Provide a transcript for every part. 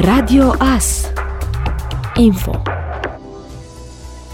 Radio AS Info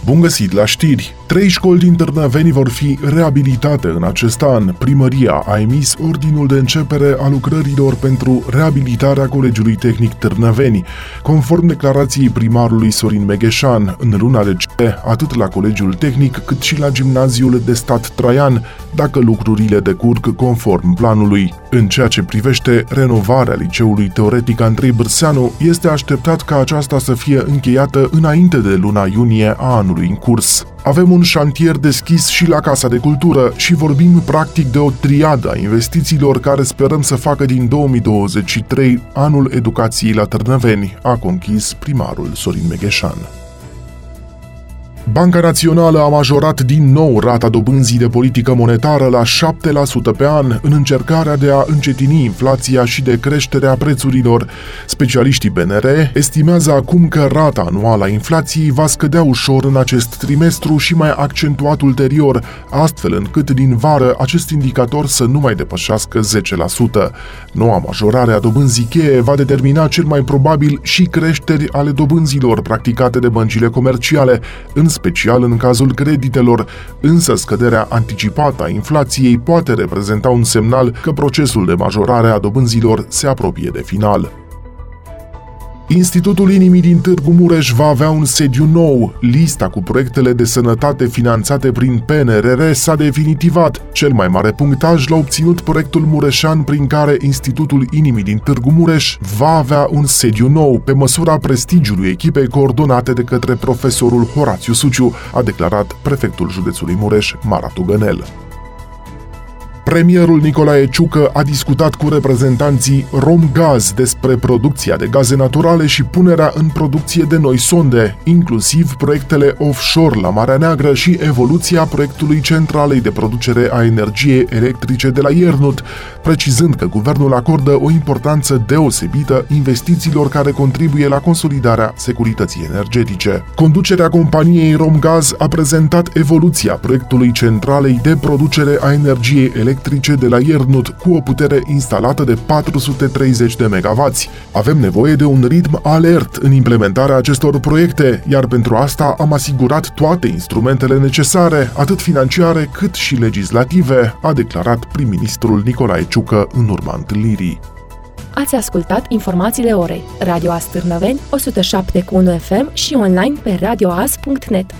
Bun găsit la știri! Trei școli din Târnăveni vor fi reabilitate în acest an. Primăria a emis ordinul de începere a lucrărilor pentru reabilitarea Colegiului Tehnic Târnăveni. Conform declarației primarului Sorin Megheșan, în luna decembrie, atât la Colegiul Tehnic cât și la Gimnaziul de Stat Traian, dacă lucrurile decurg conform planului. În ceea ce privește renovarea liceului teoretic Andrei Bărseanu, este așteptat ca aceasta să fie încheiată înainte de luna iunie a anului în curs. Avem un șantier deschis și la Casa de Cultură și vorbim practic de o triadă a investițiilor care sperăm să facă din 2023 anul educației la Târnăveni, a conchis primarul Sorin Megheșan. Banca Națională a majorat din nou rata dobânzii de politică monetară la 7% pe an în încercarea de a încetini inflația și de creșterea prețurilor. Specialiștii BNR estimează acum că rata anuală a inflației va scădea ușor în acest trimestru și mai accentuat ulterior, astfel încât din vară acest indicator să nu mai depășească 10%. Noua majorare a dobânzii cheie va determina cel mai probabil și creșteri ale dobânzilor practicate de băncile comerciale, în special în cazul creditelor, însă scăderea anticipată a inflației poate reprezenta un semnal că procesul de majorare a dobânzilor se apropie de final. Institutul Inimii din Târgu Mureș va avea un sediu nou. Lista cu proiectele de sănătate finanțate prin PNRR s-a definitivat. Cel mai mare punctaj l-a obținut proiectul Mureșan prin care Institutul Inimii din Târgu Mureș va avea un sediu nou, pe măsura prestigiului echipei coordonate de către profesorul Horațiu Suciu, a declarat prefectul județului Mureș, Maratu Gănel. Premierul Nicolae Ciucă a discutat cu reprezentanții Romgaz despre producția de gaze naturale și punerea în producție de noi sonde, inclusiv proiectele offshore la Marea Neagră și evoluția proiectului centralei de producere a energiei electrice de la Iernut, precizând că guvernul acordă o importanță deosebită investițiilor care contribuie la consolidarea securității energetice. Conducerea companiei Romgaz a prezentat evoluția proiectului centralei de producere a energiei electrice electrice de la Iernut cu o putere instalată de 430 de MW. Avem nevoie de un ritm alert în implementarea acestor proiecte, iar pentru asta am asigurat toate instrumentele necesare, atât financiare cât și legislative, a declarat prim-ministrul Nicolae Ciucă în urma întâlnirii. Ați ascultat informațiile orei. Radio Astârnăveni, 107 cu 1 FM și online pe radioas.net.